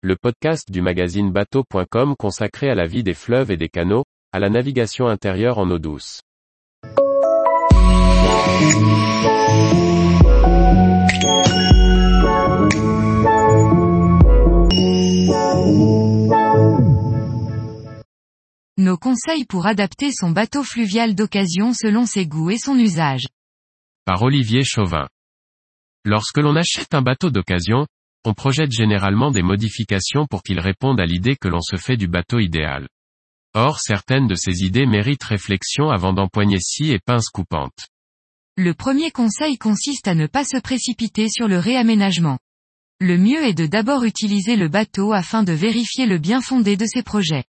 le podcast du magazine bateau.com consacré à la vie des fleuves et des canaux, à la navigation intérieure en eau douce. Nos conseils pour adapter son bateau fluvial d'occasion selon ses goûts et son usage. Par Olivier Chauvin. Lorsque l'on achète un bateau d'occasion, on projette généralement des modifications pour qu'il réponde à l'idée que l'on se fait du bateau idéal. Or certaines de ces idées méritent réflexion avant d'empoigner scie et pince coupante. Le premier conseil consiste à ne pas se précipiter sur le réaménagement. Le mieux est de d'abord utiliser le bateau afin de vérifier le bien fondé de ses projets.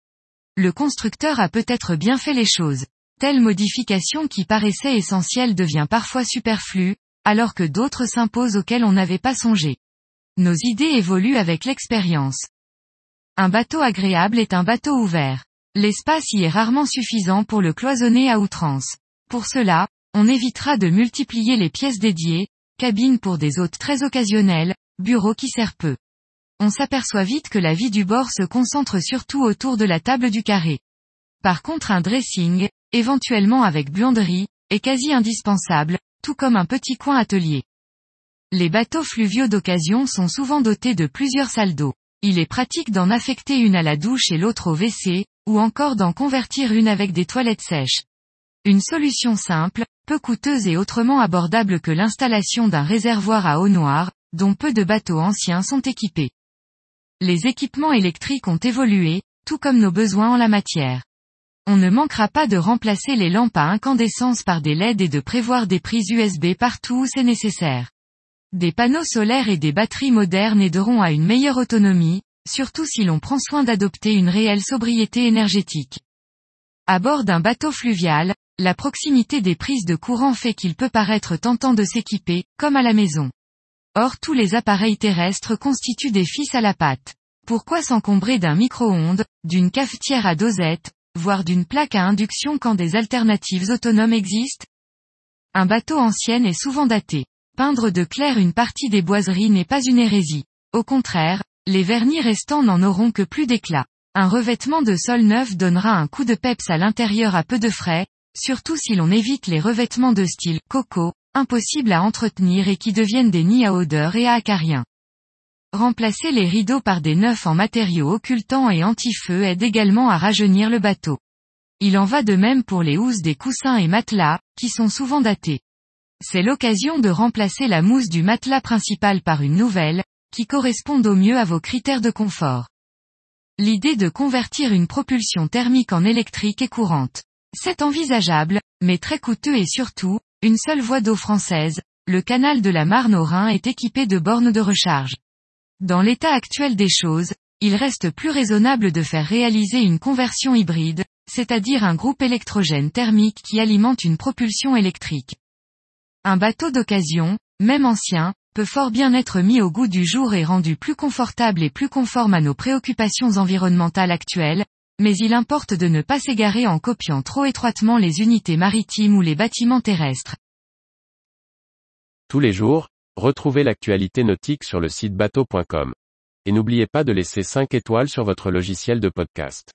Le constructeur a peut-être bien fait les choses. Telle modification qui paraissait essentielle devient parfois superflue, alors que d'autres s'imposent auxquelles on n'avait pas songé. Nos idées évoluent avec l'expérience. Un bateau agréable est un bateau ouvert. L'espace y est rarement suffisant pour le cloisonner à outrance. Pour cela, on évitera de multiplier les pièces dédiées, cabines pour des hôtes très occasionnels, bureaux qui servent peu. On s'aperçoit vite que la vie du bord se concentre surtout autour de la table du carré. Par contre un dressing, éventuellement avec buanderie, est quasi indispensable, tout comme un petit coin atelier. Les bateaux fluviaux d'occasion sont souvent dotés de plusieurs salles d'eau. Il est pratique d'en affecter une à la douche et l'autre au WC, ou encore d'en convertir une avec des toilettes sèches. Une solution simple, peu coûteuse et autrement abordable que l'installation d'un réservoir à eau noire, dont peu de bateaux anciens sont équipés. Les équipements électriques ont évolué, tout comme nos besoins en la matière. On ne manquera pas de remplacer les lampes à incandescence par des LED et de prévoir des prises USB partout où c'est nécessaire. Des panneaux solaires et des batteries modernes aideront à une meilleure autonomie, surtout si l'on prend soin d'adopter une réelle sobriété énergétique. À bord d'un bateau fluvial, la proximité des prises de courant fait qu'il peut paraître tentant de s'équiper, comme à la maison. Or tous les appareils terrestres constituent des fils à la patte. Pourquoi s'encombrer d'un micro-ondes, d'une cafetière à dosette, voire d'une plaque à induction quand des alternatives autonomes existent? Un bateau ancien est souvent daté. Peindre de clair une partie des boiseries n'est pas une hérésie. Au contraire, les vernis restants n'en auront que plus d'éclat. Un revêtement de sol neuf donnera un coup de peps à l'intérieur à peu de frais, surtout si l'on évite les revêtements de style coco, impossibles à entretenir et qui deviennent des nids à odeur et à acariens. Remplacer les rideaux par des neufs en matériaux occultants et anti-feu aide également à rajeunir le bateau. Il en va de même pour les housses des coussins et matelas, qui sont souvent datés. C'est l'occasion de remplacer la mousse du matelas principal par une nouvelle, qui corresponde au mieux à vos critères de confort. L'idée de convertir une propulsion thermique en électrique est courante. C'est envisageable, mais très coûteux et surtout, une seule voie d'eau française, le canal de la Marne au Rhin est équipé de bornes de recharge. Dans l'état actuel des choses, il reste plus raisonnable de faire réaliser une conversion hybride, c'est-à-dire un groupe électrogène thermique qui alimente une propulsion électrique. Un bateau d'occasion, même ancien, peut fort bien être mis au goût du jour et rendu plus confortable et plus conforme à nos préoccupations environnementales actuelles, mais il importe de ne pas s'égarer en copiant trop étroitement les unités maritimes ou les bâtiments terrestres. Tous les jours, retrouvez l'actualité nautique sur le site bateau.com. Et n'oubliez pas de laisser 5 étoiles sur votre logiciel de podcast.